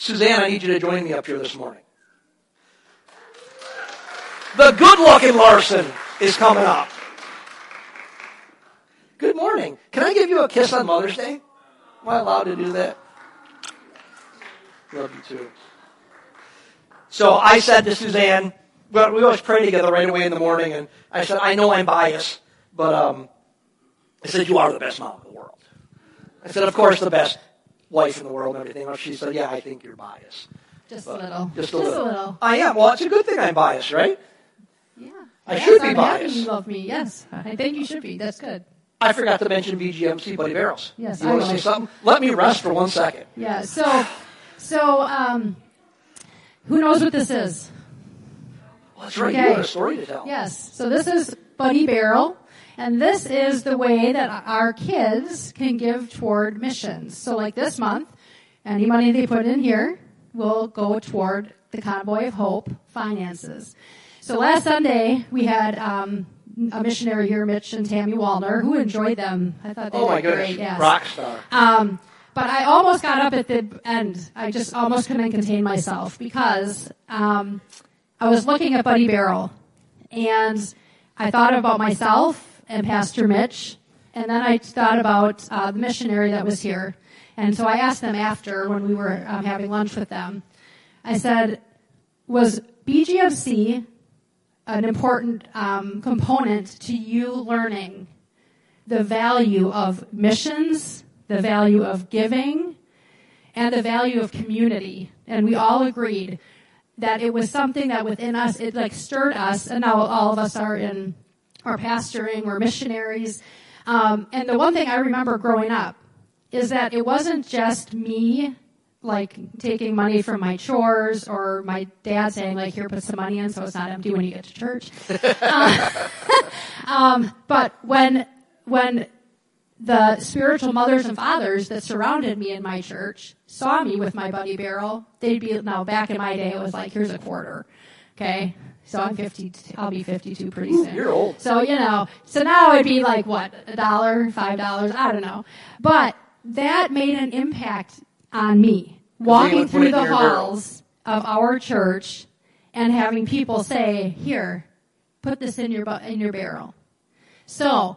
Suzanne, I need you to join me up here this morning. The good looking Larson is coming up. Good morning. Can I give you a kiss on Mother's Day? Am I allowed to do that? Love you too. So I said to Suzanne, well, we always pray together right away in the morning, and I said, I know I'm biased, but um, I said, you are the best mom in the world. I said, of course, the best wife in the world and everything else. She said, yeah, I think you're biased. Just a little. Just a Just little. little. I am. Well, it's a good thing I'm biased, right? Yeah. I Yes, should be I'm biased. You love me. Yes, I think you should be. That's good. I forgot to mention BGMC Buddy Barrels. Yes, You I want to say something? Let me rest for one second. Yeah. So, so um, who knows what this is? Well, that's right. You Okay. have a story to tell. Yes. So this is Buddy Barrel, and this is the way that our kids can give toward missions. So like this month, any money they put in here will go toward the Convoy of Hope finances. So last Sunday we had um, a missionary here, Mitch and Tammy Wallner, who enjoyed them. I thought they Oh did great. Yes. Rock star. Um, but I almost got up at the end. I just almost couldn't contain myself because um, I was looking at Buddy Barrel, and I thought about myself and Pastor Mitch, and then I thought about uh, the missionary that was here. And so I asked them after when we were um, having lunch with them. I said, "Was BGMC an important um, component to you learning the value of missions, the value of giving, and the value of community. And we all agreed that it was something that within us, it like stirred us, and now all of us are in, are pastoring, we're missionaries. Um, and the one thing I remember growing up is that it wasn't just me like taking money from my chores or my dad saying like here put some money in so it's not empty when you get to church um, but when when the spiritual mothers and fathers that surrounded me in my church saw me with my buddy barrel, they'd be now back in my day it was like here's a quarter, okay. So I'm 50. I'll be 52 pretty soon. you're old. So you know. So now it'd be like what a dollar, five dollars. I don't know. But that made an impact on me walking would put it through the halls of our church and having people say, "Here, put this in your bu- in your barrel." So,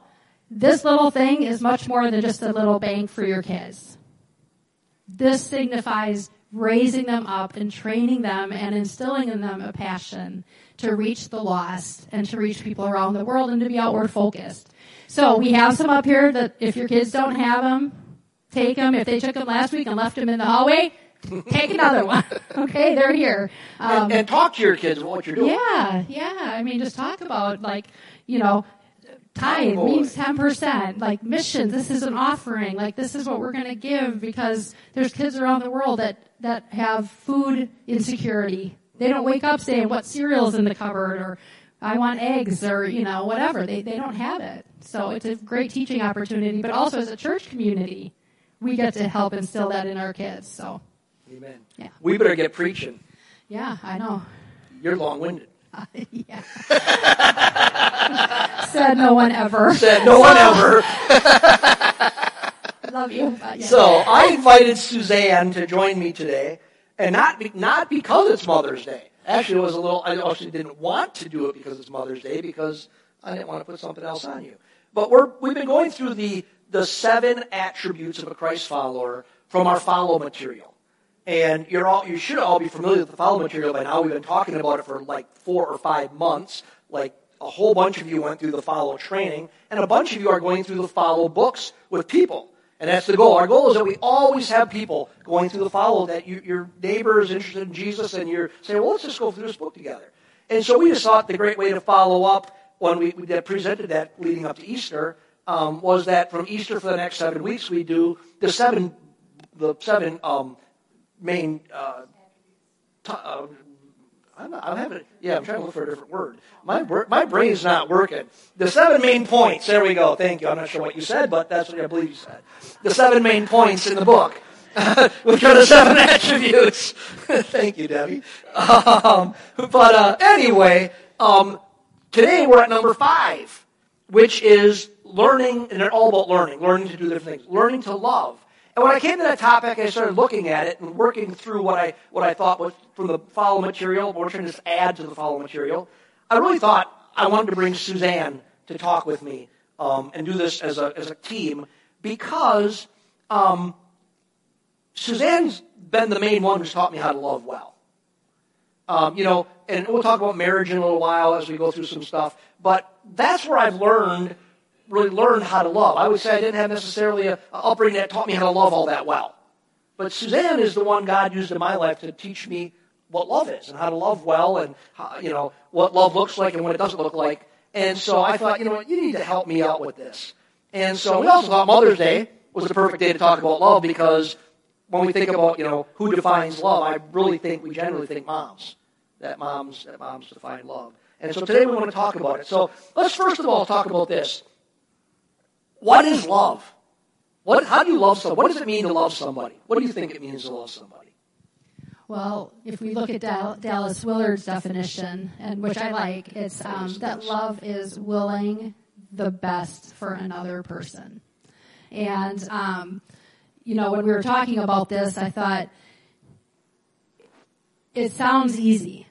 this little thing is much more than just a little bank for your kids. This signifies raising them up and training them and instilling in them a passion to reach the lost and to reach people around the world and to be outward focused. So we have some up here that if your kids don't have them, take them. If they took them last week and left them in the hallway, take another one. Okay, they're here. Um, and, and talk to your kids about what you're doing. yeah, yeah. I mean, just talk about like, you know, tithe means ten percent. Like mission, this is an offering. Like this is what we're going to give because there's kids around the world that that have food insecurity. They don't wake up saying what cereal's in the cupboard or I want eggs or you know whatever. They they don't have it. So it's a great teaching opportunity. But also as a church community, we get to help instill that in our kids. So Amen. Yeah. We better get preaching. yeah, I know. You're long winded. yeah. Said no one ever. Said no one ever. Love you. but yeah. So I invited Suzanne to join me today, and not be, not because it's Mother's Day. Actually, it was a little. I actually didn't want to do it because it's Mother's Day because I didn't want to put something else on you. But we're we've been going through the the seven attributes of a Christ follower from our follow material, and you're all you should all be familiar with the follow material by now. We've been talking about it for like four or five months. Like a whole bunch of you went through the follow training, and a bunch of you are going through the follow books with people. And that's the goal. Our goal is that we always have people going through the follow that you, your neighbor is interested in Jesus and you're saying, well, let's just go through this book together. And so we just thought the great way to follow up when we, we presented that leading up to Easter um, was that from Easter for the next seven weeks we do the seven, the seven um, main uh, t- uh, I'm, not, I'm having, yeah, I'm trying to look for a different word. My, my brain's not working. The seven main points, there we go, thank you. I'm not sure what you said, but that's what I believe you said. The seven main points in the book, which are the seven attributes. thank you, Debbie. Um, but uh, anyway, um, today we're at number five, which is learning, and they're all about learning, learning to do different things, learning to love. And when I came to that topic, I started looking at it and working through what I, what I thought was from the follow material, we're trying to just add to the follow material. I really thought I wanted to bring Suzanne to talk with me um, and do this as a, as a team because um, Suzanne's been the main one who's taught me how to love well. Um, you know, and we'll talk about marriage in a little while as we go through some stuff, but that's where I've learned, really learned how to love. I would say I didn't have necessarily a, a upbringing that taught me how to love all that well. But Suzanne is the one God used in my life to teach me what love is and how to love well and how, you know what love looks like and what it doesn't look like. And so I thought, you know what, you need to help me out with this. And so we also thought Mother's Day was the perfect day to talk about love because when we think about, you know, who defines love, I really think we generally think moms. That moms, that moms define love. And so today we want to talk about it. So let's first of all talk about this. What is love? What, how do you love someone? What does it mean to love somebody? What do you think it means to love somebody? Well, if we look at Dallas Willard's definition, and which I like, it's um, that love is willing the best for another person. And, um, you know, when we were talking about this, I thought it sounds easy.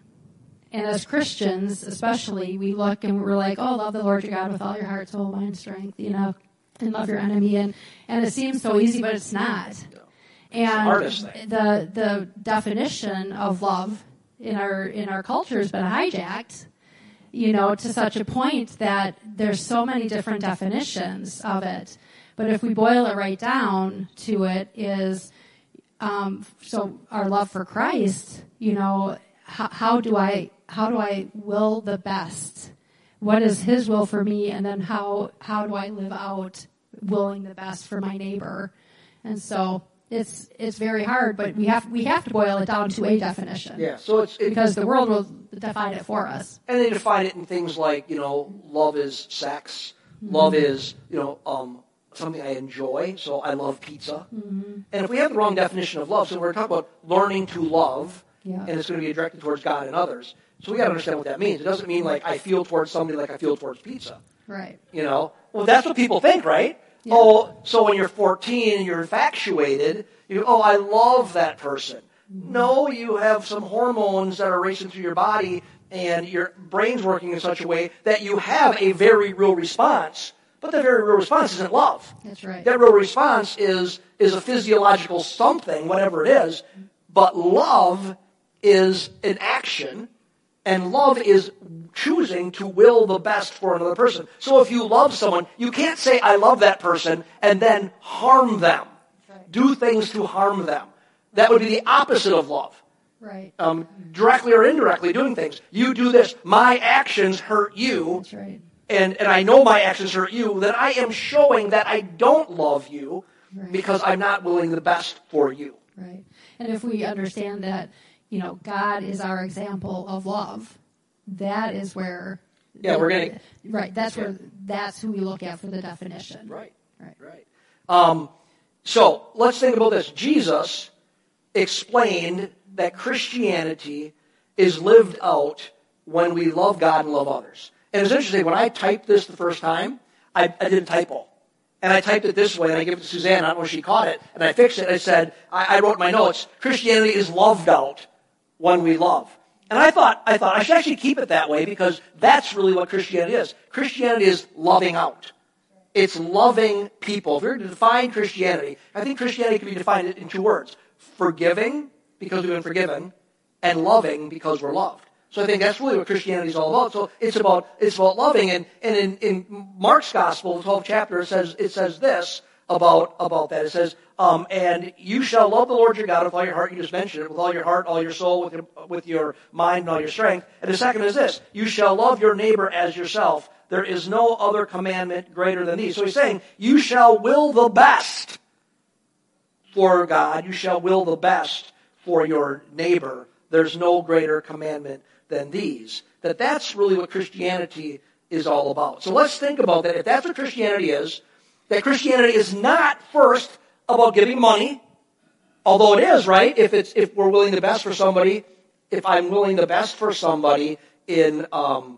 And as Christians, especially, we look and we're like, oh, love the Lord your God with all your heart, soul, mind, strength, you know, and love your enemy. And, and it seems so easy, but it's not. And the, the definition of love in our, in our culture has been hijacked, you know, to such a point that there's so many different definitions of it. But if we boil it right down to it is, um, so our love for Christ, you know, how, how do I, how do I will the best? What is His will for me? And then how, how do I live out willing the best for my neighbor? And so it's it's very hard, but we have we have to boil it down to a definition. Yeah, so it's it, because the world will define it for us. And they define it in things like you know, love is sex, mm-hmm. love is you know um, something I enjoy. So I love pizza. Mm-hmm. And if we have the wrong definition of love, so we're talking about learning to love, yeah. and it's going to be directed towards God and others. So we got to understand what that means. It doesn't mean like I feel towards somebody like I feel towards pizza. Right. You know, well that's what people think, right? Yeah. Oh, so when you're 14 and you're infatuated, you oh, I love that person. Mm-hmm. No, you have some hormones that are racing through your body and your brain's working in such a way that you have a very real response. But the very real response isn't love. That's right. That real response is is a physiological something, whatever it is. But love is an action, and love is choosing to will the best for another person. So if you love someone, you can't say, I love that person, and then harm them. Do things to harm them. That would be the opposite of love. Right. Um, directly or indirectly doing things. You do this. My actions hurt you. That's right. And, and I know my actions hurt you. Then I am showing that I don't love you right. because I'm not willing the best for you. Right. And if we understand that, you know, God is our example of love, that is where yeah we're gonna right that's where that's who we look at for the definition right right right um, so let's think about this jesus explained that christianity is lived out when we love god and love others and it's interesting when i typed this the first time i, I did a typo and I typed it this way, and I gave it to Suzanne. I don't know if she caught it, and I fixed it. I said, I, I wrote my notes. Christianity is loved out when we love. And I thought, I thought I should actually keep it that way because that's really what Christianity is. Christianity is loving out. It's loving people. If we were to define Christianity, I think Christianity can be defined in two words. Forgiving, because we've been forgiven, and loving, because we're loved. So I think that's really what Christianity is all about. So it's about, it's about loving. And, and in, in Mark's gospel, the 12th chapter, it says, it says this, about, about that. It says, um, and you shall love the Lord your God with all your heart. You just mentioned it, with all your heart, all your soul, with your, with your mind, and all your strength. And the second is this, you shall love your neighbor as yourself. There is no other commandment greater than these. So he's saying, you shall will the best for God. You shall will the best for your neighbor. There's no greater commandment than these. That that's really what Christianity is all about. So let's think about that. If that's what Christianity is, that Christianity is not first about giving money, although it is, right? If it's if we're willing the best for somebody, if I'm willing the best for somebody in um,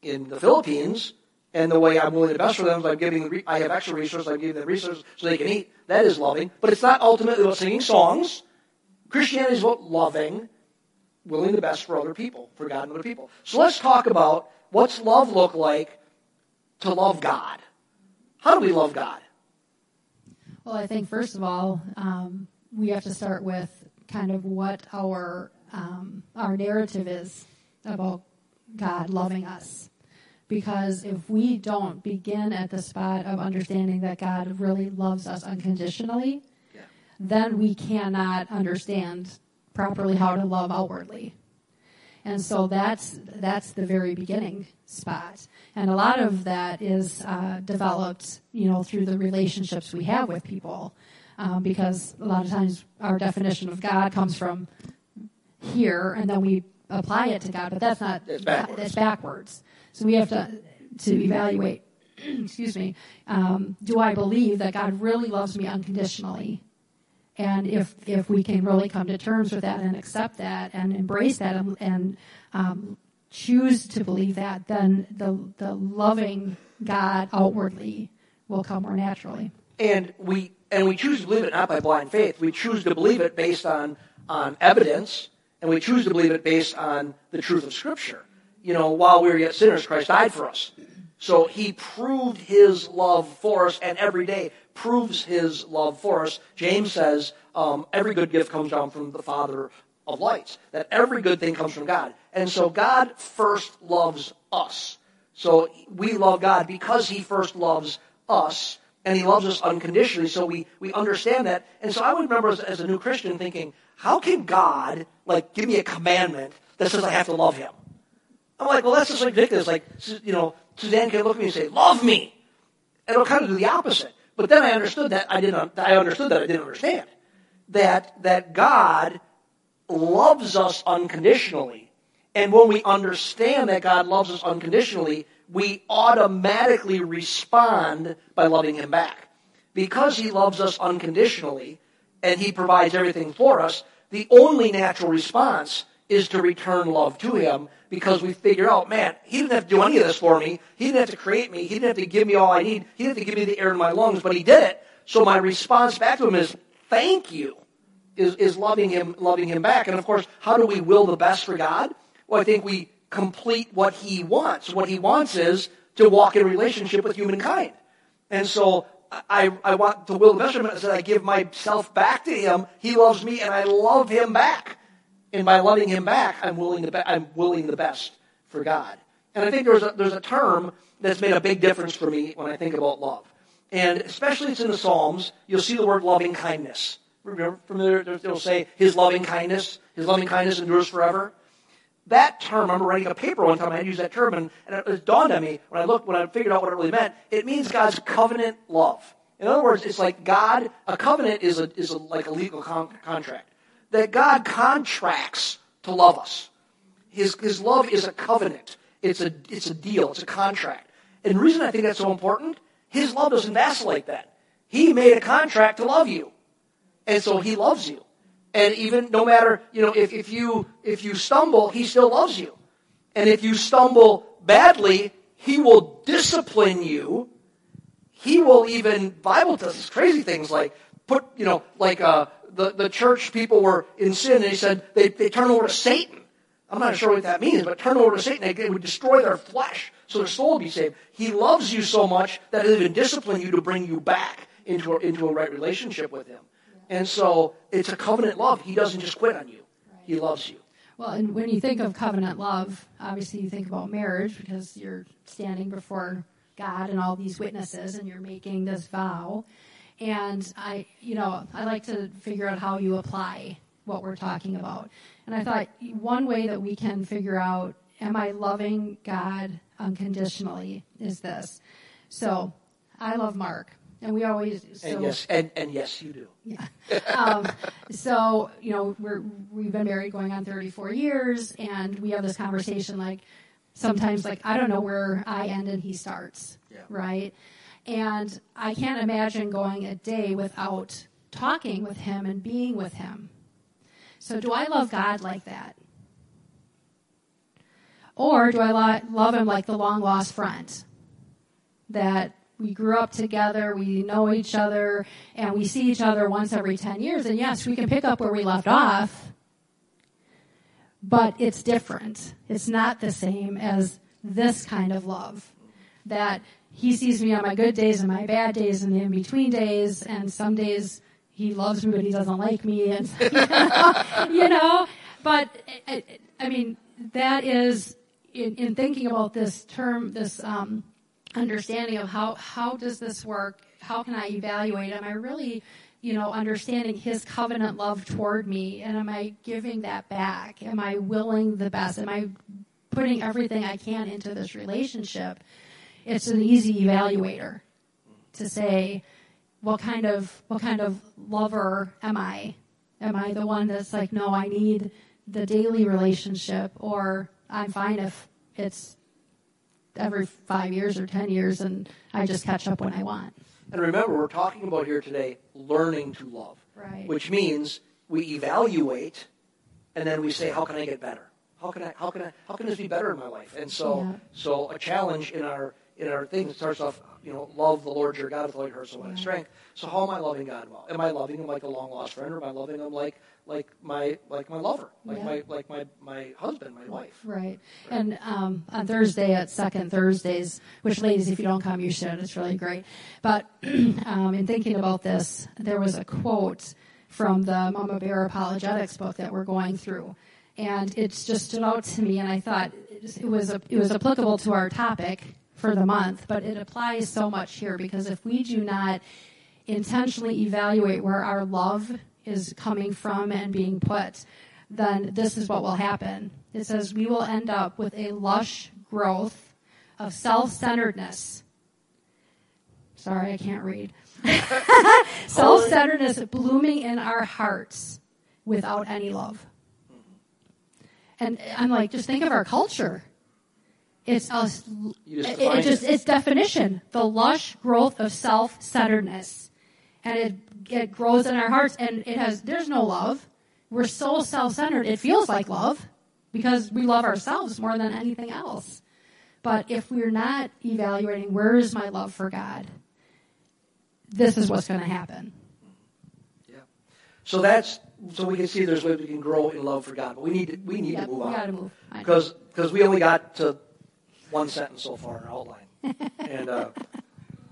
in the Philippines, And the way I'm willing the best for them is I'm giving them, I have extra resources, I'm giving them resources so they can eat. That is loving. But it's not ultimately about singing songs. Christianity is about loving, willing the best for other people, for God and other people. So let's talk about what's love look like to love God. How do we love God? Well, I think first of all, um, we have to start with kind of what our um, our narrative is about God loving us. Because if we don't begin at the spot of understanding that God really loves us unconditionally, yeah. then we cannot understand properly how to love outwardly. And so that's that's the very beginning spot. And a lot of that is uh, developed, you know, through the relationships we have with people, um, because a lot of times our definition of God comes from here, and then we apply it to God, but that's not it's backwards. That's backwards. So we have to to evaluate. excuse me. Um, do I believe that God really loves me unconditionally? And if if we can really come to terms with that and accept that and embrace that and, and um, choose to believe that, then the the loving God outwardly will come more naturally. And we and we choose to believe it not by blind faith. We choose to believe it based on on evidence, and we choose to believe it based on the truth of Scripture. You know, while we were yet sinners, Christ died for us. So he proved his love for us, and every day proves his love for us. James says um, every good gift comes down from the Father of lights, that every good thing comes from God. And so God first loves us. So we love God because he first loves us, and he loves us unconditionally. So we, we understand that. And so I would remember as, as a new Christian thinking, how can God, like, give me a commandment that says I have to love him? I'm like, well, that's just ridiculous. Like, you know, Suzanne can look at me and say, love me. And it'll kind of do the opposite. But then I understood that I didn't, I understood that I didn't understand. That, that God loves us unconditionally. And when we understand that God loves us unconditionally, we automatically respond by loving Him back. Because He loves us unconditionally and He provides everything for us, the only natural response is to return love to Him because we figure out, man, He didn't have to do any of this for me. He didn't have to create me. He didn't have to give me all I need. He didn't have to give me the air in my lungs, but He did it. So my response back to Him is, thank you, is, is loving Him, loving Him back. And of course, how do we will the best for God? Well, I think we complete what He wants. What He wants is to walk in relationship with humankind. And so I, I want to will the best for him. I said I give myself back to him. He loves me, and I love him back. And by loving him back, I'm willing the, be- I'm willing the best for God. And I think there's a, there's a term that's made a big difference for me when I think about love. And especially it's in the Psalms, you'll see the word loving kindness. Remember, there, it'll say, His loving kindness, His loving kindness endures forever. That term, I remember writing a paper one time, I used that term, and, and it, it dawned on me when I looked, when I figured out what it really meant. It means God's covenant love. In other words, it's like God, a covenant is, a, is a, like a legal con- contract that God contracts to love us. His, his love is a covenant. It's a, it's a deal. It's a contract. And the reason I think that's so important, his love doesn't vacillate that. He made a contract to love you. And so he loves you. And even no matter, you know, if, if you if you stumble, he still loves you. And if you stumble badly, he will discipline you. He will even Bible does crazy things like put, you know, like uh, the, the church people were in sin, and he said they, they turn over to Satan. I'm not sure what that means, but turn over to Satan, they would destroy their flesh so their soul would be saved. He loves you so much that he'll even discipline you to bring you back into a, into a right relationship with him. And so it's a covenant love. He doesn't just quit on you. He loves you. Well, and when you think of covenant love, obviously you think about marriage because you're standing before God and all these witnesses and you're making this vow. And I, you know, I like to figure out how you apply what we're talking about. And I thought one way that we can figure out, am I loving God unconditionally, is this. So I love Mark. And we always so, and yes and, and yes you do yeah um, so you know we're we've been married going on 34 years and we have this conversation like sometimes like I don't know where I end and he starts yeah. right and I can't imagine going a day without talking with him and being with him. So, do I love God like that? Or do I love him like the long lost friend? that we grew up together, we know each other, and we see each other once every 10 years. And yes, we can pick up where we left off, but it's different. It's not the same as this kind of love that he sees me on my good days and my bad days and the in between days, and some days he loves me but he doesn't like me, and you know, you know but I mean that is in, in thinking about this term, this um, understanding of how how does this work? How can I evaluate? Am I really, you know, understanding His covenant love toward me, and am I giving that back? Am I willing the best? Am I putting everything I can into this relationship? It's an easy evaluator to say, what kind of what kind of lover am I? Am I the one that's like, no, I need the daily relationship, or I'm fine if it's every five years or ten years and I just catch up when I want. And remember, we're talking about here today learning to love, right. which means we evaluate and then we say, how can I get better? How can I, how can I, how can this be better in my life? And so, yeah. so a challenge in our, in our thing it starts off, you know, love the Lord your God with all your heart, soul, and strength. So how am I loving God well? Am I loving him like a long lost friend or am I loving him like like my like my lover, like yeah. my like my my husband, my wife. Right. right. And um, on Thursday at Second Thursdays, which ladies, if you don't come, you should. It's really great. But um, in thinking about this, there was a quote from the Mama Bear Apologetics book that we're going through, and it just stood out to me, and I thought it was a, it was applicable to our topic for the month, but it applies so much here because if we do not intentionally evaluate where our love is coming from and being put, then this is what will happen. It says we will end up with a lush growth of self centeredness. Sorry, I can't read. self centeredness blooming in our hearts without any love. And I'm like, just think of our culture. It's us. It, it just its definition: the lush growth of self-centeredness, and it it grows in our hearts and it has, there's no love. We're so self-centered. It feels like love because we love ourselves more than anything else. But if we're not evaluating where is my love for God, this is what's going to happen. Yeah. So that's so we can see there's ways we can grow in love for God, but we need to, we need yep, to move on. We got to move because because we only got to one sentence so far in our outline, and uh,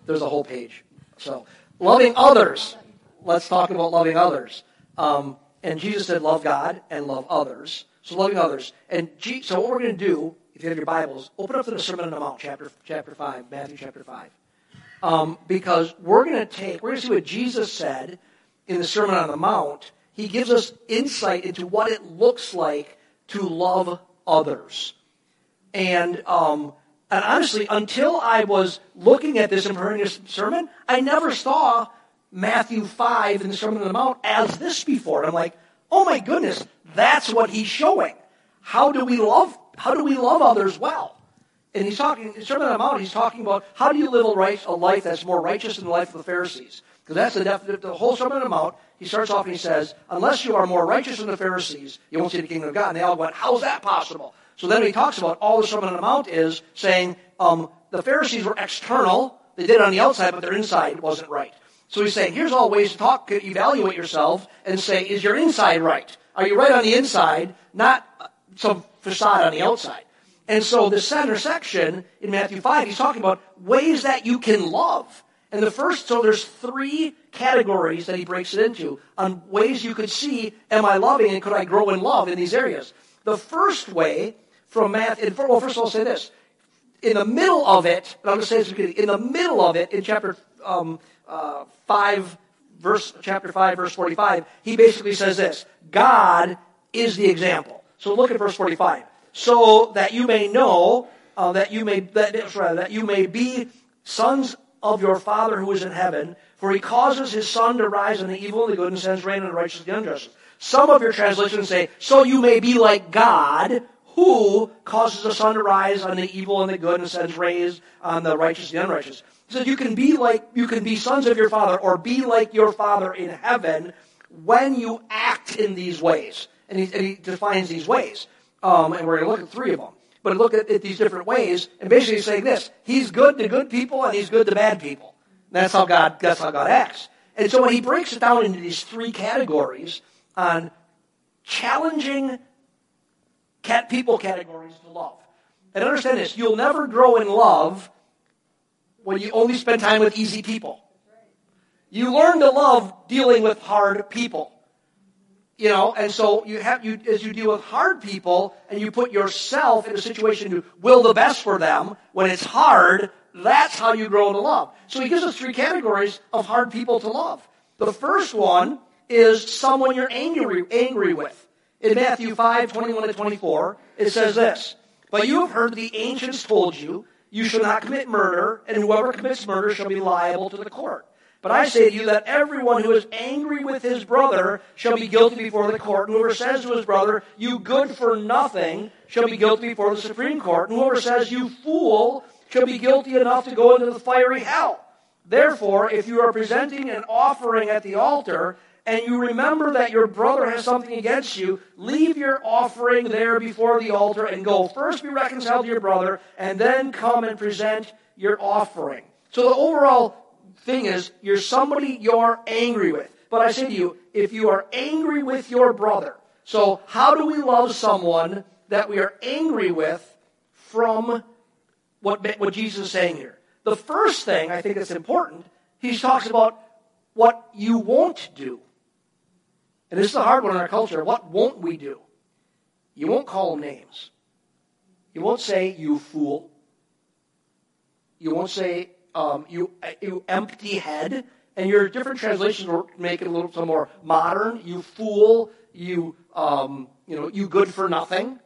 there's a whole page. So loving others let's talk about loving others. Um, and Jesus said, love God and love others. So loving others. And G- so what we're going to do, if you have your Bibles, open up to the Sermon on the Mount, chapter, chapter 5, Matthew chapter 5. Um, because we're going to take, we're going to see what Jesus said in the Sermon on the Mount. He gives us insight into what it looks like to love others. And, um, and honestly, until I was looking at this and preparing this sermon, I never saw Matthew 5 in the Sermon on the Mount as this before. And I'm like, oh my goodness, that's what he's showing. How do we love, how do we love others well? And he's talking, in Sermon on the Mount, he's talking about how do you live a, right, a life that's more righteous than the life of the Pharisees? Because that's the, the whole Sermon on the Mount. He starts off and he says, unless you are more righteous than the Pharisees, you won't see the kingdom of God. And they all went, how is that possible? So then he talks about all the Sermon on the Mount is saying um, the Pharisees were external. They did it on the outside, but their inside wasn't right. So he's saying, here's all ways to talk, evaluate yourself and say, is your inside right? Are you right on the inside, not some facade on the outside? And so the center section in Matthew 5, he's talking about ways that you can love. And the first, so there's three categories that he breaks it into on ways you could see, am I loving and could I grow in love in these areas? The first way from Matthew, well, first of all, I'll say this. In the middle of it, and I'm going to say this in the middle of it, in chapter um, uh, 5, verse, chapter 5, verse 45, he basically says this God is the example. So look at verse 45. So that you may know, uh, that you may, that, rather, that you may be sons of your Father who is in heaven, for he causes his sun to rise on the evil and the good and sends rain on the righteous and the unjust. Some of your translations say, so you may be like God, who causes the sun to rise on the evil and the good and sends rays on the righteous and the unrighteous. He says you can be like you can be sons of your father or be like your father in heaven when you act in these ways. And he, and he defines these ways. Um, and we're going to look at three of them. but look at it these different ways, and basically saying this: He's good to good people, and He's good to bad people. That's how God. That's how God acts. And so when He breaks it down into these three categories on challenging cat people categories to love, and understand this: you'll never grow in love when you only spend time with easy people. You learn to love dealing with hard people. You know, and so you have you as you deal with hard people and you put yourself in a situation to will the best for them when it's hard, that's how you grow to love. So he gives us three categories of hard people to love. The first one is someone you're angry angry with. In Matthew 5, 21 to 24, it says this. But you have heard the ancients told you, you shall not commit murder, and whoever commits murder shall be liable to the court. But I say to you that everyone who is angry with his brother shall be guilty before the court. And whoever says to his brother, you good for nothing, shall be guilty before the Supreme Court. And whoever says, you fool, shall be guilty enough to go into the fiery hell. Therefore, if you are presenting an offering at the altar, and you remember that your brother has something against you, leave your offering there before the altar and go. First be reconciled to your brother, and then come and present your offering. So the overall thing is, you're somebody you're angry with. But I say to you, if you are angry with your brother, so how do we love someone that we are angry with from what, what Jesus is saying here? The first thing I think that's important, he talks about what you won't do. And this is a hard one in our culture. What won't we do? You won't call them names. You won't say, you fool. You won't say, um, you, you empty head, and your different translations will make it a little some more modern. You fool, you, um, you know, you good for nothing.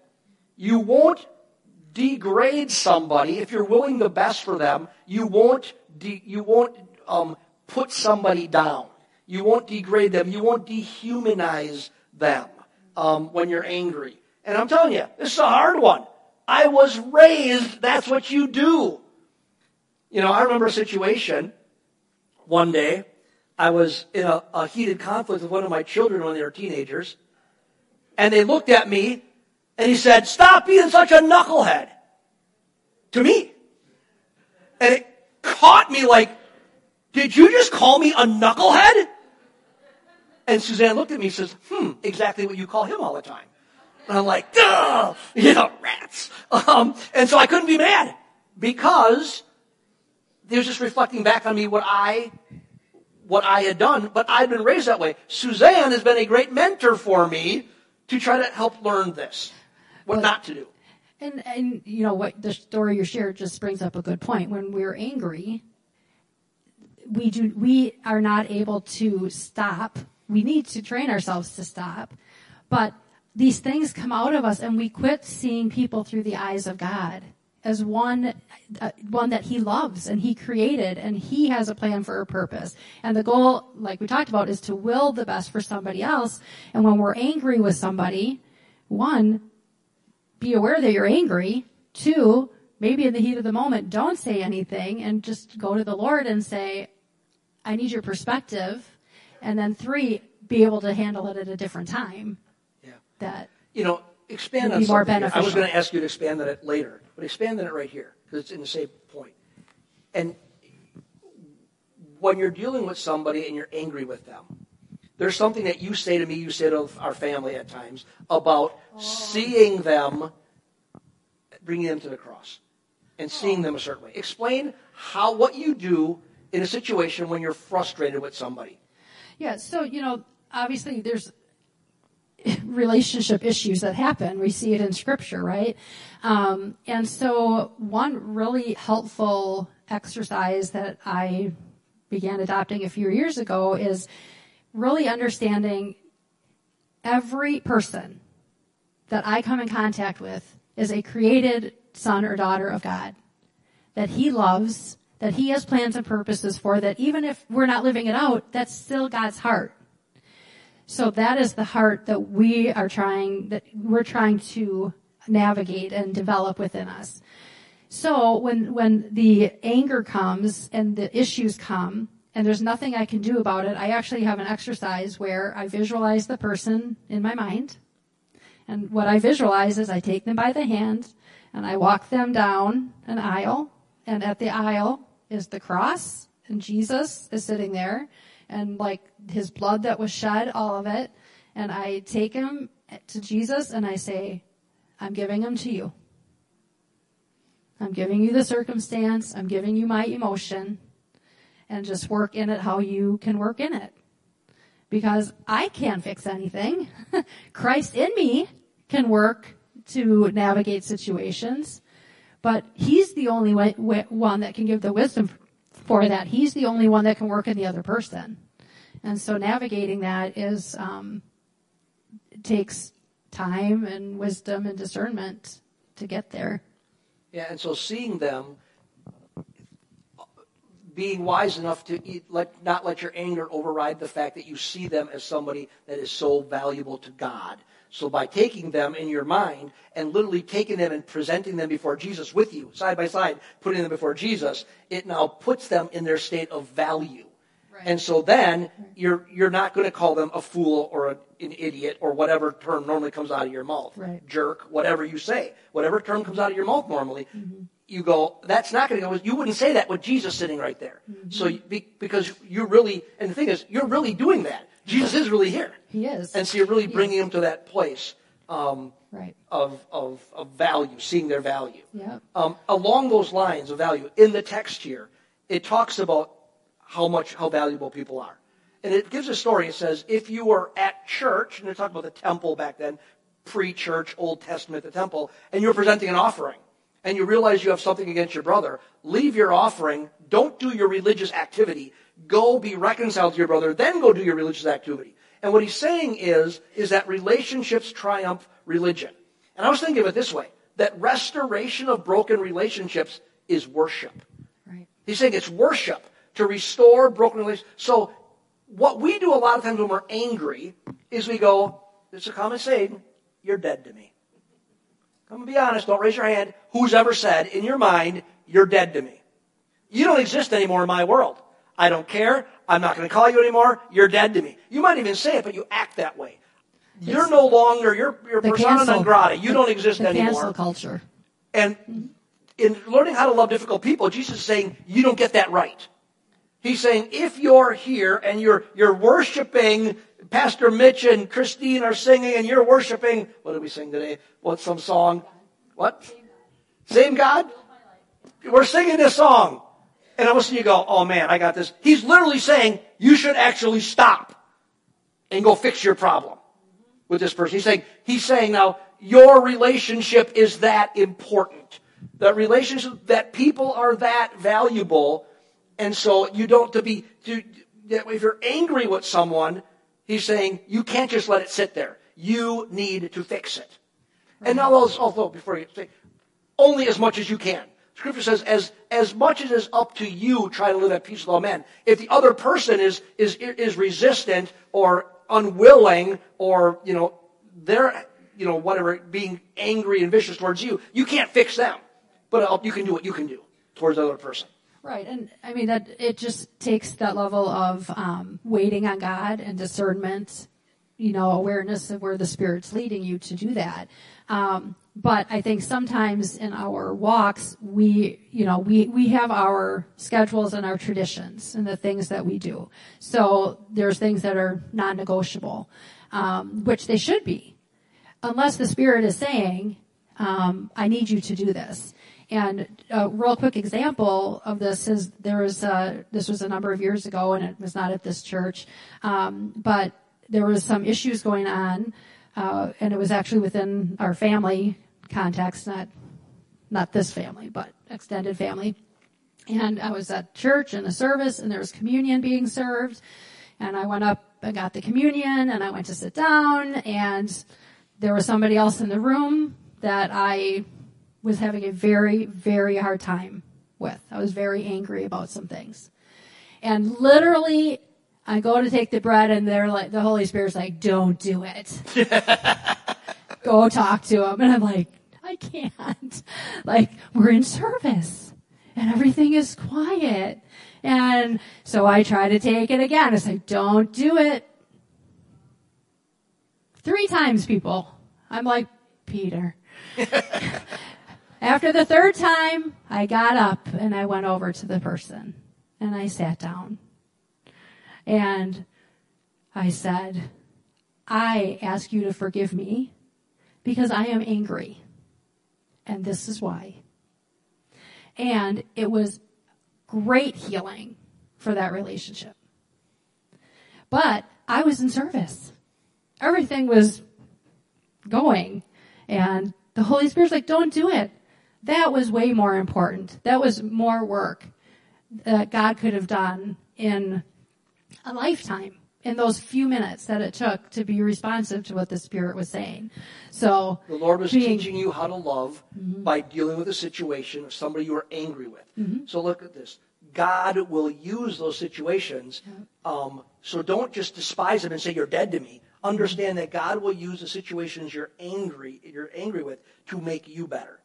You won't degrade somebody if you're willing the best for them. You won't, de- you won't um, put somebody down. You won't degrade them. You won't dehumanize them um, when you're angry. And I'm telling you, this is a hard one. I was raised, that's what you do. You know, I remember a situation one day. I was in a, a heated conflict with one of my children when they were teenagers. And they looked at me and he said, Stop being such a knucklehead. To me. And it caught me like, Did you just call me a knucklehead? And Suzanne looked at me and says, Hmm, exactly what you call him all the time. And I'm like, Duh! You know, rats. Um, and so I couldn't be mad because he was just reflecting back on me what I what I had done, but I'd been raised that way. Suzanne has been a great mentor for me to try to help learn this, what well, not to do. And and you know what the story you shared just brings up a good point. When we're angry, we do we are not able to stop. We need to train ourselves to stop. But these things come out of us and we quit seeing people through the eyes of God as one uh, one that he loves and he created and he has a plan for a purpose. And the goal, like we talked about, is to will the best for somebody else. And when we're angry with somebody, one, be aware that you're angry. Two, maybe in the heat of the moment, don't say anything and just go to the Lord and say, I need your perspective. And then three, be able to handle it at a different time. Yeah. That you know, expand on more beneficial. I was going to ask you to expand on it later, but expand on it right here because it's in the same point. And when you're dealing with somebody and you're angry with them, there's something that you say to me, you say to our family at times about oh. seeing them, bringing them to the cross, and seeing them a certain way. Explain how what you do in a situation when you're frustrated with somebody. Yeah. So you know, obviously, there's relationship issues that happen. We see it in scripture, right? Um, and so one really helpful exercise that I began adopting a few years ago is really understanding every person that I come in contact with is a created son or daughter of God that he loves, that he has plans and purposes for, that even if we're not living it out, that's still God's heart. So that is the heart that we are trying, that we're trying to navigate and develop within us. So when, when the anger comes and the issues come, and there's nothing I can do about it, I actually have an exercise where I visualize the person in my mind, And what I visualize is I take them by the hand and I walk them down an aisle and at the aisle is the cross and Jesus is sitting there and like his blood that was shed, all of it. And I take him to Jesus and I say, I'm giving him to you. I'm giving you the circumstance. I'm giving you my emotion and just work in it how you can work in it. Because I can't fix anything. Christ in me can work to navigate situations, but he's the only one that can give the wisdom for that. He's the only one that can work in the other person. And so navigating that is, um, takes time and wisdom and discernment to get there. Yeah, and so seeing them, being wise enough to eat, let, not let your anger override the fact that you see them as somebody that is so valuable to God. So by taking them in your mind and literally taking them and presenting them before Jesus with you, side by side, putting them before Jesus, it now puts them in their state of value. And so then you're you're not going to call them a fool or a, an idiot or whatever term normally comes out of your mouth. Right. Jerk, whatever you say, whatever term comes out of your mouth normally, mm-hmm. you go. That's not going to go. You wouldn't say that with Jesus sitting right there. Mm-hmm. So you, because you're really, and the thing is, you're really doing that. Jesus is really here. He is. And so you're really bringing him to that place. Um, right. of, of, of value, seeing their value. Yeah. Um, along those lines of value, in the text here, it talks about how much, how valuable people are. And it gives a story. It says, if you were at church, and they're talking about the temple back then, pre-church, Old Testament, the temple, and you're presenting an offering, and you realize you have something against your brother, leave your offering, don't do your religious activity, go be reconciled to your brother, then go do your religious activity. And what he's saying is, is that relationships triumph religion. And I was thinking of it this way, that restoration of broken relationships is worship. Right. He's saying it's worship to restore broken relationships. So what we do a lot of times when we're angry is we go, it's a common saying, you're dead to me. Come and be honest, don't raise your hand. Who's ever said in your mind, you're dead to me? You don't exist anymore in my world. I don't care. I'm not going to call you anymore. You're dead to me. You might even say it, but you act that way. You're it's no longer, you're, you're persona non grata. You don't exist the anymore. Cancel culture. And in learning how to love difficult people, Jesus is saying, you don't get that right. He's saying if you're here and you're, you're worshiping, Pastor Mitch and Christine are singing and you're worshiping, what did we sing today? What's some song? What? Same God? We're singing this song. And of a sudden you go, oh man, I got this. He's literally saying you should actually stop and go fix your problem with this person. He's saying, he's saying now, your relationship is that important. That relationship, that people are that valuable and so you don't to be to, if you're angry with someone, he's saying you can't just let it sit there. You need to fix it. And now also, before you say only as much as you can. Scripture says, as, as much as is up to you, try to live at peace with all men. If the other person is, is, is resistant or unwilling or, you know, they're, you know, whatever, being angry and vicious towards you, you can't fix them. But you can do what you can do towards the other person. Right, and I mean that it just takes that level of um, waiting on God and discernment, you know, awareness of where the Spirit's leading you to do that. Um, but I think sometimes in our walks, we, you know, we, we have our schedules and our traditions and the things that we do. So there's things that are non-negotiable, um, which they should be, unless the Spirit is saying, um, I need you to do this. And a real quick example of this is there was a, this was a number of years ago, and it was not at this church, um, but there was some issues going on, uh, and it was actually within our family context, not not this family, but extended family. And I was at church in a service, and there was communion being served, and I went up and got the communion, and I went to sit down, and there was somebody else in the room that I was having a very, very hard time with. I was very angry about some things. And literally, I go to take the bread and they're like, the Holy Spirit's like, don't do it. go talk to him. And I'm like, I can't. Like, we're in service and everything is quiet. And so I try to take it again. It's like, don't do it. Three times, people. I'm like, Peter. After the third time, I got up and I went over to the person and I sat down. And I said, I ask you to forgive me because I am angry. And this is why. And it was great healing for that relationship. But I was in service. Everything was going. And the Holy Spirit's like, don't do it. That was way more important. That was more work that God could have done in a lifetime in those few minutes that it took to be responsive to what the Spirit was saying. So the Lord was being, teaching you how to love mm-hmm. by dealing with a situation of somebody you are angry with. Mm-hmm. So look at this. God will use those situations. Um, so don't just despise them and say you're dead to me. Understand that God will use the situations you're angry you're angry with to make you better.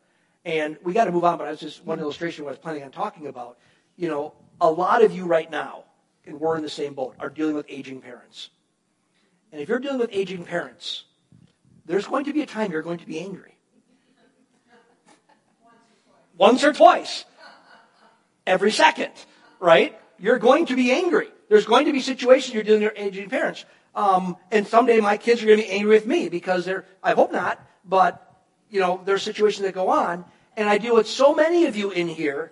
And we got to move on, but I was just one illustration what I was planning on talking about. You know, a lot of you right now and we're in the same boat, are dealing with aging parents. And if you're dealing with aging parents, there's going to be a time you're going to be angry. Once or twice. Every second, right? You're going to be angry. There's going to be situations you're dealing with aging parents. Um, and someday my kids are going to be angry with me because they're, I hope not, but, you know, there's situations that go on. And I deal with so many of you in here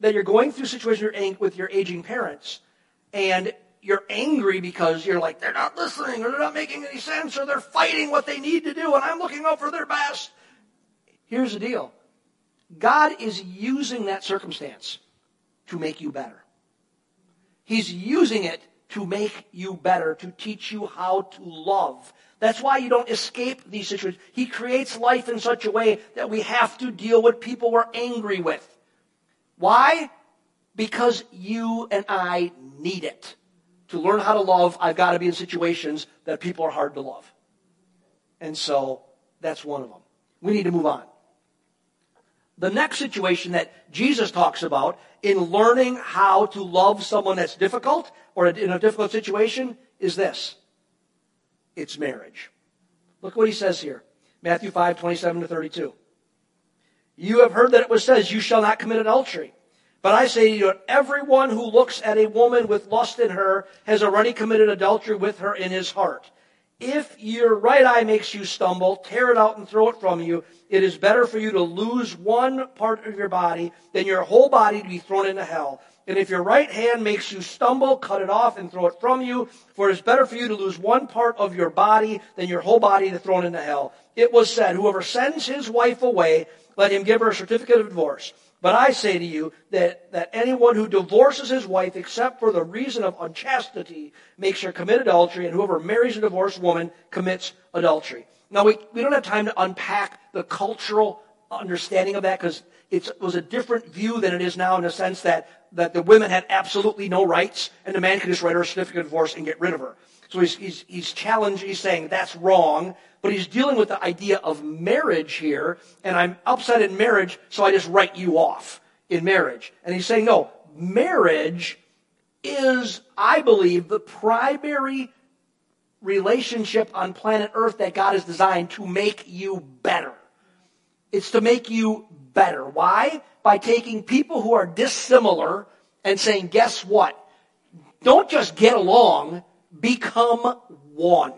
that you're going through situations with your aging parents and you're angry because you're like, they're not listening or they're not making any sense or they're fighting what they need to do and I'm looking out for their best. Here's the deal. God is using that circumstance to make you better. He's using it to make you better, to teach you how to love. That's why you don't escape these situations. He creates life in such a way that we have to deal with people we're angry with. Why? Because you and I need it. To learn how to love, I've got to be in situations that people are hard to love. And so that's one of them. We need to move on. The next situation that Jesus talks about in learning how to love someone that's difficult or in a difficult situation is this. It's marriage. Look what he says here. Matthew 5, 27 to 32. You have heard that it was said, you shall not commit adultery. But I say to you, everyone who looks at a woman with lust in her has already committed adultery with her in his heart. If your right eye makes you stumble, tear it out and throw it from you. It is better for you to lose one part of your body than your whole body to be thrown into hell. And if your right hand makes you stumble, cut it off and throw it from you. For it is better for you to lose one part of your body than your whole body to be thrown into hell. It was said, whoever sends his wife away, let him give her a certificate of divorce. But I say to you that, that anyone who divorces his wife except for the reason of unchastity makes her commit adultery, and whoever marries a divorced woman commits adultery. Now, we, we don't have time to unpack the cultural understanding of that because it was a different view than it is now in the sense that, that the women had absolutely no rights and the man could just write her a certificate of divorce and get rid of her. So he's, he's, he's challenged, he's saying that's wrong, but he's dealing with the idea of marriage here, and I'm upset in marriage, so I just write you off in marriage. And he's saying, no, marriage is, I believe, the primary relationship on planet Earth that God has designed to make you better. It's to make you better. Why? By taking people who are dissimilar and saying, guess what? Don't just get along, become one.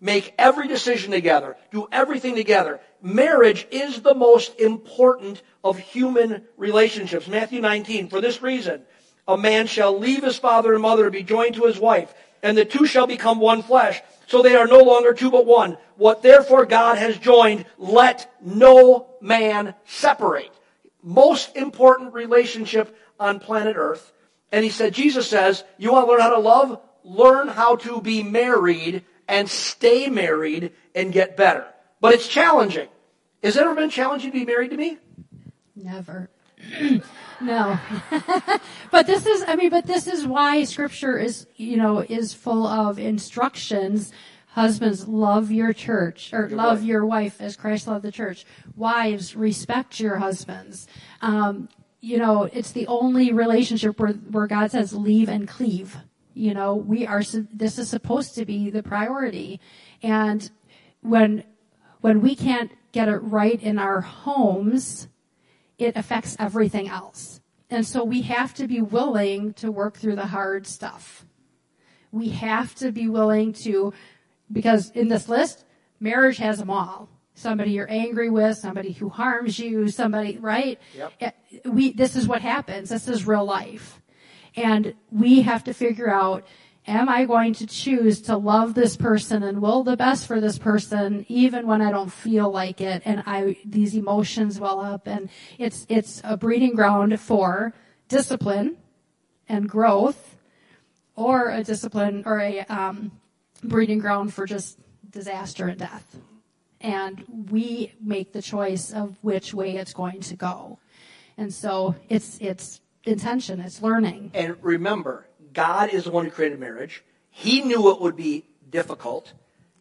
Make every decision together. Do everything together. Marriage is the most important of human relationships. Matthew 19, for this reason, a man shall leave his father and mother and be joined to his wife, and the two shall become one flesh. So they are no longer two but one. What therefore God has joined, let no man separate. Most important relationship on planet earth. And he said, Jesus says, you want to learn how to love? Learn how to be married and stay married and get better. But it's challenging. Has it ever been challenging to be married to me? Never. no. but this is, I mean, but this is why scripture is, you know, is full of instructions. Husbands, love your church, or your love wife. your wife as Christ loved the church. Wives, respect your husbands. Um, you know, it's the only relationship where, where God says leave and cleave. You know, we are, this is supposed to be the priority. And when when we can't get it right in our homes, it affects everything else. And so we have to be willing to work through the hard stuff. We have to be willing to, because in this list, marriage has them all. Somebody you're angry with, somebody who harms you, somebody, right? Yep. Eh, we, this is what happens. This is real life. And we have to figure out, am I going to choose to love this person and will the best for this person even when I don't feel like it and I, these emotions well up and it's, it's a breeding ground for discipline and growth or a discipline or a, um, breeding ground for just disaster and death. And we make the choice of which way it's going to go. And so it's, it's intention, it's learning. And remember, God is the one who created marriage. He knew it would be difficult,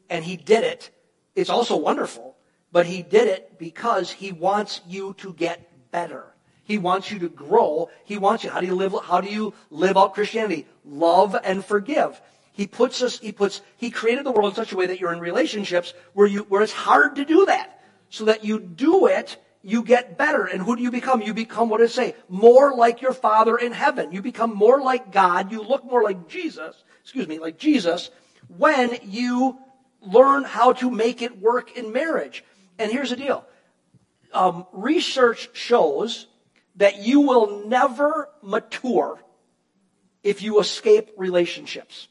and He did it. It's also wonderful, but He did it because He wants you to get better. He wants you to grow. He wants you. How do you live? How do you live out Christianity? Love and forgive. He puts us. He puts. He created the world in such a way that you're in relationships where you where it's hard to do that, so that you do it you get better. And who do you become? You become, what does it say? More like your Father in heaven. You become more like God. You look more like Jesus, excuse me, like Jesus, when you learn how to make it work in marriage. And here's the deal. Um, research shows that you will never mature if you escape relationships.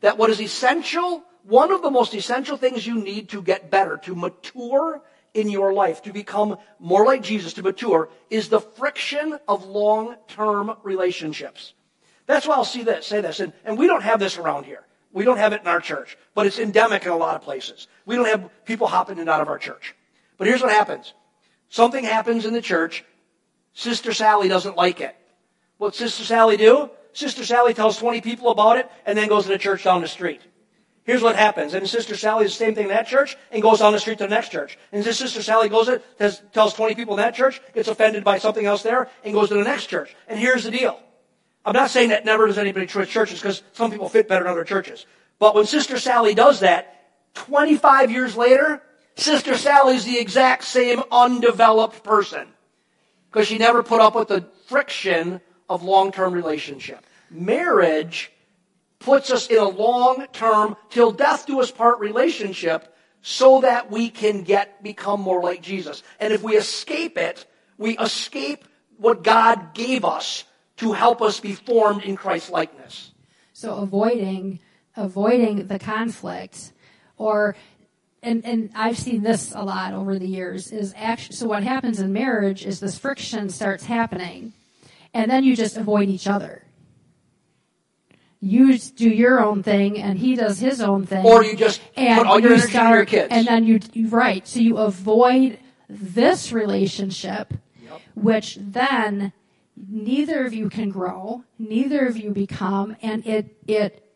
That what is essential, one of the most essential things you need to get better, to mature in your life to become more like Jesus, to mature, is the friction of long-term relationships. That's why I'll see this, say this, and, and we don't have this around here. We don't have it in our church, but it's endemic in a lot of places. We don't have people hopping in and out of our church. But here's what happens. Something happens in the church. Sister Sally doesn't like it. What Sister Sally do? Sister Sally tells 20 people about it and then goes to the church down the street. Here's what happens. And Sister Sally does the same thing in that church and goes down the street to the next church. And this Sister Sally goes it, tells 20 people in that church, gets offended by something else there, and goes to the next church. And here's the deal. I'm not saying that never does anybody switch churches because some people fit better in other churches. But when Sister Sally does that, 25 years later, Sister Sally's the exact same undeveloped person. Because she never put up with the friction of long-term relationship. Marriage puts us in a long term, till death do us part relationship so that we can get, become more like Jesus. And if we escape it, we escape what God gave us to help us be formed in Christ's likeness. So avoiding, avoiding the conflict or and and I've seen this a lot over the years is actually so what happens in marriage is this friction starts happening and then you just avoid each other you do your own thing and he does his own thing. Or you just and put all your energy start, your kids. And then you, you, right. So you avoid this relationship, yep. which then neither of you can grow, neither of you become, and it, it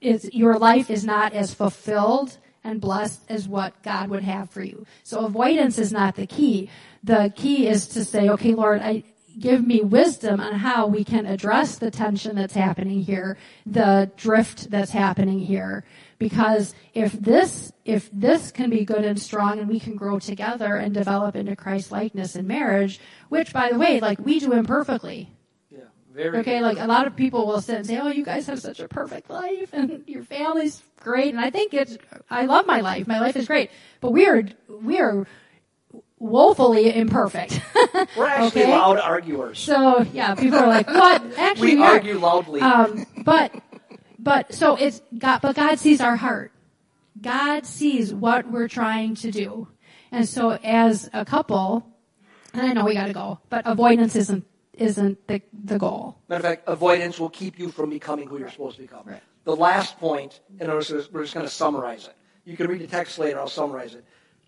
is, your life is not as fulfilled and blessed as what God would have for you. So avoidance is not the key. The key is to say, okay, Lord, I, give me wisdom on how we can address the tension that's happening here, the drift that's happening here. Because if this, if this can be good and strong and we can grow together and develop into Christ likeness in marriage, which by the way, like we do imperfectly. Yeah, very Okay, like a lot of people will sit and say, oh, you guys have such a perfect life and your family's great. And I think it's, I love my life. My life is great. But we are, we are woefully imperfect. We're actually okay? loud arguers. So yeah, people are like, "What?" Actually, we, argue loudly. Um, but but so it's God. But God sees our heart. God sees what we're trying to do, and so as a couple, and I know we got to go, but avoidance isn't isn't the the goal. Matter of fact, avoidance will keep you from becoming who you're supposed to become. Right. The last point, and we're just going to summarize it. You can read the text later. I'll summarize it.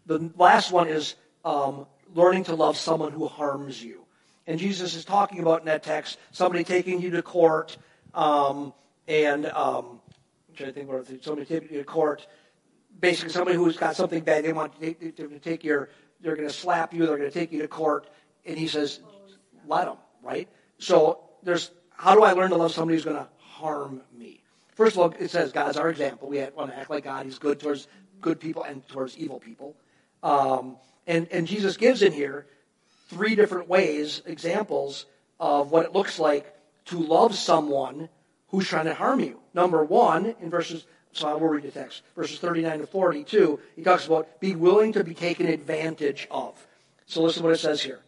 The last one is um, learning to love someone who harms you. And Jesus is talking about in that text somebody taking you to court, um, and um, to think what somebody taking you to court. Basically, somebody who's got something bad, they want to take, to take your, they're going to slap you, they're going to take you to court, and he says, let them, right? So there's, how do I learn to love somebody who's going to harm me? First of all, it says God's our example. We want to act like God. He's good towards good people and towards evil people. Um, and, and Jesus gives in here three different ways, examples of what it looks like to love someone who's trying to harm you. Number one, in verses, so I will read the text, verses 39 to 42, he talks about be willing to be taken advantage of. So listen to what it says here.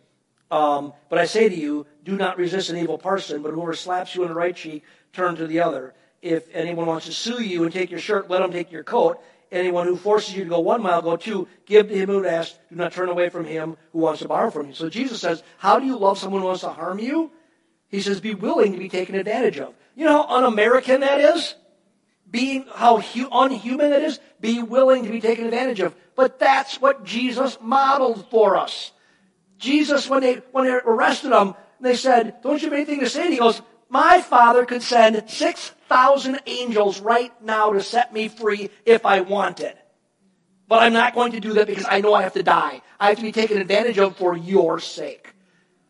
Um, but I say to you, do not resist an evil person, but whoever slaps you on the right cheek, turn to the other. If anyone wants to sue you and take your shirt, let him take your coat. Anyone who forces you to go one mile, go two. Give to him who asks. Do not turn away from him who wants to borrow from you. So Jesus says, how do you love someone who wants to harm you? He says, be willing to be taken advantage of. You know how un-American that is? Being how hu- unhuman it is? Be willing to be taken advantage of. But that's what Jesus modeled for us. Jesus, when they, when they arrested him, they said, don't you have anything to say? And he goes, my father could send 6,000 angels right now to set me free if I wanted. But I'm not going to do that because I know I have to die. I have to be taken advantage of for your sake.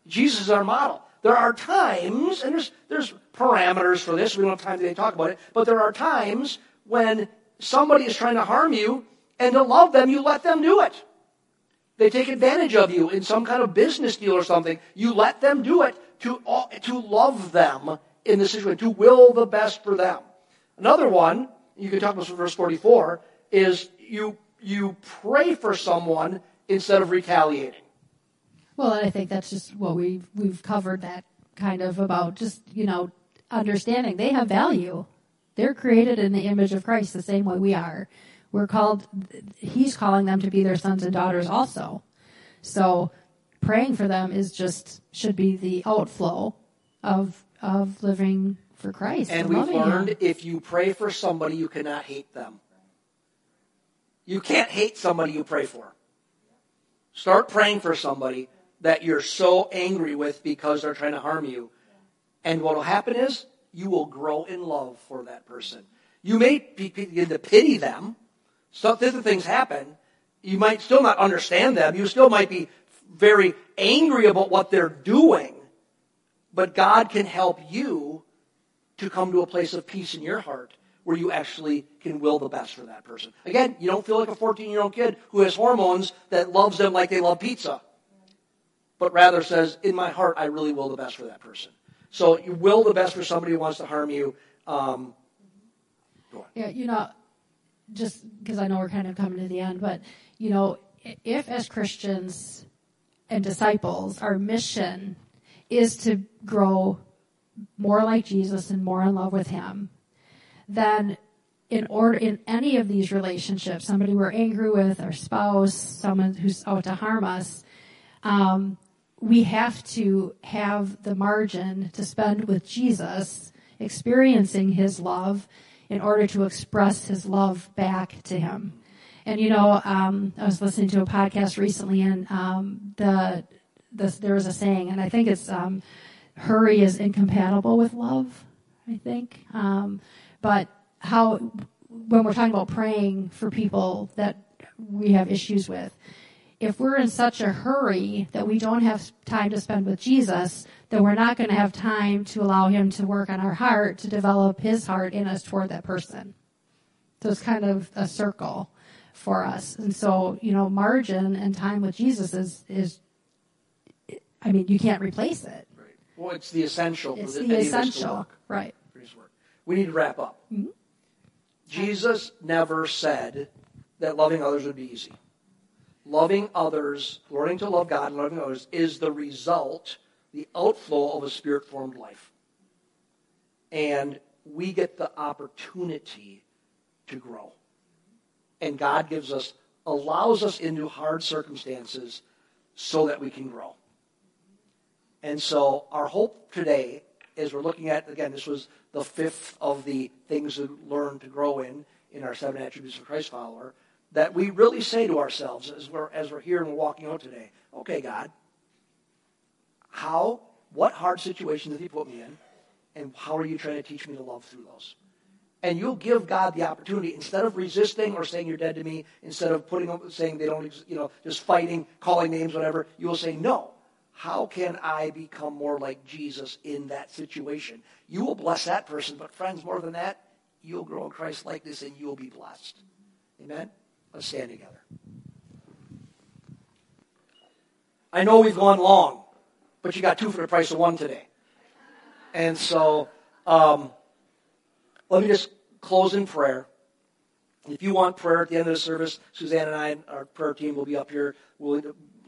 Jesus is our model. There are times, and there's, there's parameters for this. We don't have time today to talk about it. But there are times when somebody is trying to harm you, and to love them, you let them do it. They take advantage of you in some kind of business deal or something. You let them do it to, to love them in the situation, to will the best for them. Another one, you can talk about verse 44, is you, you pray for someone instead of retaliating. Well, I think that's just what we've we've covered that kind of about just you know understanding they have value. They're created in the image of Christ the same way we are. We're called. He's calling them to be their sons and daughters also. So praying for them is just should be the outflow of of living for Christ. And, and we've learned him. if you pray for somebody, you cannot hate them. You can't hate somebody you pray for. Start praying for somebody that you're so angry with because they're trying to harm you. And what will happen is you will grow in love for that person. You may begin to pity them. Some different things happen. You might still not understand them. You still might be very angry about what they're doing. But God can help you to come to a place of peace in your heart where you actually can will the best for that person. Again, you don't feel like a 14 year old kid who has hormones that loves them like they love pizza but rather says, in my heart, I really will the best for that person. So you will the best for somebody who wants to harm you. Um, yeah, you know, just because I know we're kind of coming to the end, but, you know, if as Christians and disciples, our mission is to grow more like Jesus and more in love with Him, then in order in any of these relationships, somebody we're angry with, our spouse, someone who's out to harm us, um, we have to have the margin to spend with Jesus, experiencing his love in order to express his love back to him. And you know, um, I was listening to a podcast recently, and um, the, the there was a saying, and I think it's um, "hurry is incompatible with love." I think, um, but how when we're talking about praying for people that we have issues with, if we're in such a hurry that we don't have time to spend with Jesus, then we're not going to have time to allow him to work on our heart to develop his heart in us toward that person. So it's kind of a circle for us. And so, you know, margin and time with Jesus is, is I mean, you can't replace it. Right. Well, it's the essential. It's the essential. Right. We need to wrap up. Mm-hmm. Jesus never said that loving others would be easy loving others, learning to love God and loving others is the result, the outflow of a spirit formed life. And we get the opportunity to grow. And God gives us, allows us into hard circumstances so that we can grow. And so our hope today is we're looking at, again, this was the fifth of the things to learn to grow in, in our seven attributes of Christ follower that we really say to ourselves as we're, as we're here and we're walking out today, okay, God, how, what hard situations have you put me in, and how are you trying to teach me to love through those? And you'll give God the opportunity instead of resisting or saying you're dead to me, instead of putting up saying they don't, you know, just fighting, calling names, whatever. You will say, no. How can I become more like Jesus in that situation? You will bless that person, but friends, more than that, you'll grow in Christ likeness and you'll be blessed. Amen. Let's stand together. I know we've gone long, but you got two for the price of one today. And so, um, let me just close in prayer. If you want prayer at the end of the service, Suzanne and I, and our prayer team, will be up here. We'll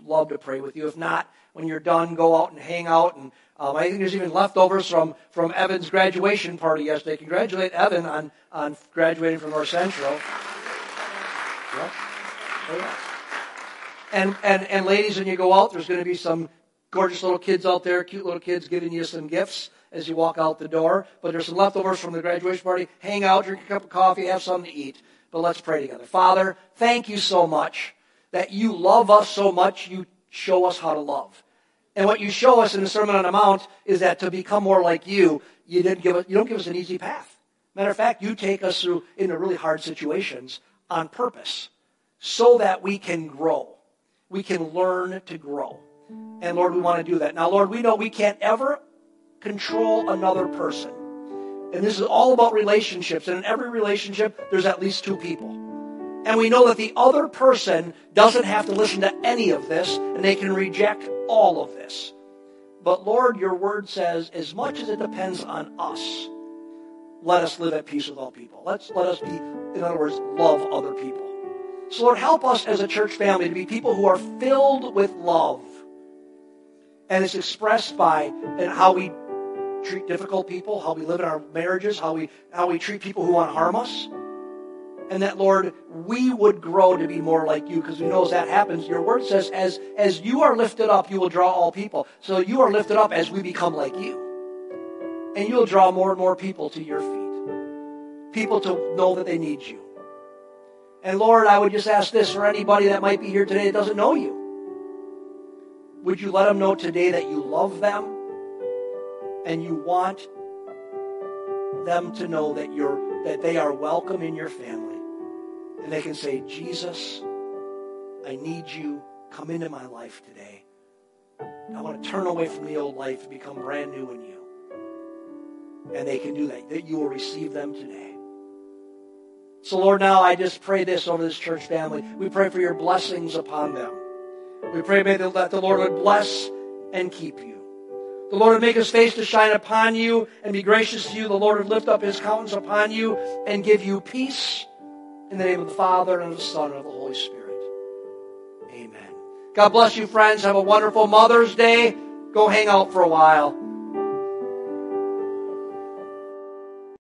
love to pray with you. If not, when you're done, go out and hang out. And um, I think there's even leftovers from, from Evan's graduation party yesterday. Congratulate Evan on, on graduating from North Central. Oh. And, and, and ladies, when you go out, there's going to be some gorgeous little kids out there, cute little kids giving you some gifts as you walk out the door. But there's some leftovers from the graduation party. Hang out, drink a cup of coffee, have something to eat. But let's pray together. Father, thank you so much that you love us so much, you show us how to love. And what you show us in the Sermon on the Mount is that to become more like you, you, didn't give us, you don't give us an easy path. Matter of fact, you take us through into really hard situations on purpose so that we can grow. We can learn to grow. And Lord, we want to do that. Now, Lord, we know we can't ever control another person. And this is all about relationships. And in every relationship, there's at least two people. And we know that the other person doesn't have to listen to any of this, and they can reject all of this. But Lord, your word says, as much as it depends on us, let us live at peace with all people. Let's let us be, in other words, love other people. So Lord, help us as a church family to be people who are filled with love. And it's expressed by how we treat difficult people, how we live in our marriages, how we, how we treat people who want to harm us. And that, Lord, we would grow to be more like you because we know as that happens, your word says, as, as you are lifted up, you will draw all people. So you are lifted up as we become like you. And you'll draw more and more people to your feet. People to know that they need you. And Lord, I would just ask this for anybody that might be here today that doesn't know you. Would you let them know today that you love them and you want them to know that you're that they are welcome in your family. And they can say, Jesus, I need you. Come into my life today. I want to turn away from the old life and become brand new in you. And they can do that, that you will receive them today. So, Lord, now I just pray this over this church family. We pray for your blessings upon them. We pray may that the Lord would bless and keep you. The Lord would make his face to shine upon you and be gracious to you. The Lord would lift up his countenance upon you and give you peace in the name of the Father and of the Son and of the Holy Spirit. Amen. God bless you, friends. Have a wonderful Mother's Day. Go hang out for a while.